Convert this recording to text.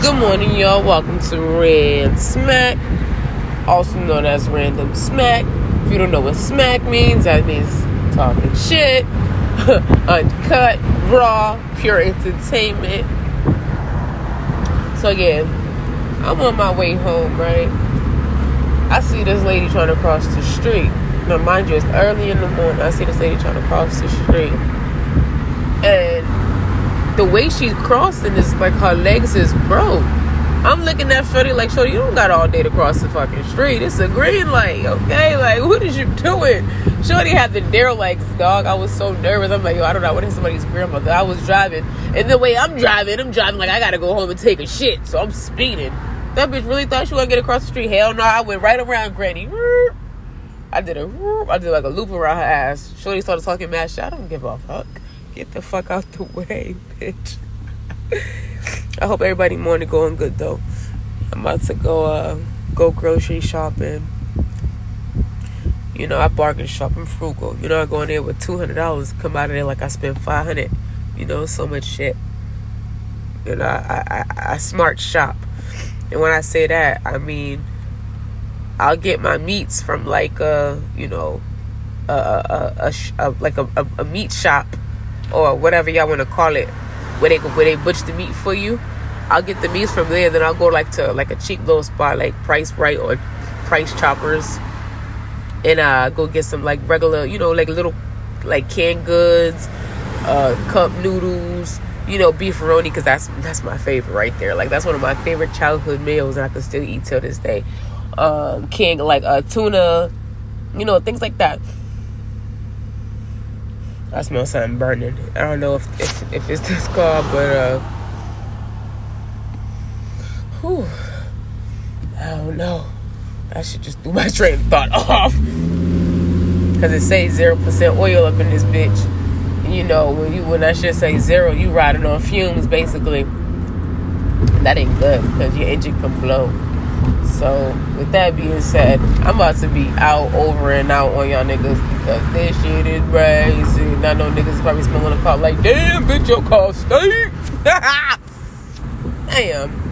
Good morning, y'all. Welcome to Red Smack, also known as Random Smack. If you don't know what smack means, that means talking shit, uncut, raw, pure entertainment. So, again, I'm on my way home, right? I see this lady trying to cross the street. Now, mind you, it's early in the morning. I see this lady trying to cross the street. And the way she's crossing is like her legs is broke. I'm looking at Shorty like, Shorty, you don't got all day to cross the fucking street. It's a green light, okay? Like, what is you doing? Shorty had the derelicts, dog. I was so nervous. I'm like, yo, I don't know what is somebody's grandmother. I was driving, and the way I'm driving, I'm driving like I gotta go home and take a shit. So I'm speeding. That bitch really thought she was gonna get across the street. Hell no, I went right around Granny. I did a, I did like a loop around her ass. Shorty started talking mad shit. I don't give a fuck. Get the fuck out the way, bitch. I hope everybody morning going good though. I'm about to go uh go grocery shopping. You know, I bargain shop. I'm frugal. You know, I go in there with two hundred dollars, come out of there like I spent five hundred. You know, so much shit. You know, I, I, I, smart shop. And when I say that, I mean I'll get my meats from like a you know a a, a, a like a, a, meat shop or whatever y'all want to call it where they where they butcher the meat for you. I'll get the meats from there. Then I'll go like to like a cheap little spot like Price Rite or Price Choppers, and uh go get some like regular you know like little like canned goods, uh cup noodles. You know, beefaroni because that's that's my favorite right there. Like that's one of my favorite childhood meals, and I can still eat till this day um, king like uh, tuna, you know, things like that. I smell something burning. I don't know if if, if it's this car, but uh, whew, I don't know. I should just do my train of thought off because it says zero percent oil up in this bitch. You know, when you when I should say zero, you riding on fumes basically. That ain't good because your engine can blow. So, with that being said, I'm about to be out, over, and out on y'all niggas because this shit is crazy. And I know niggas probably smelling the car like, damn, bitch, your car stinks. damn.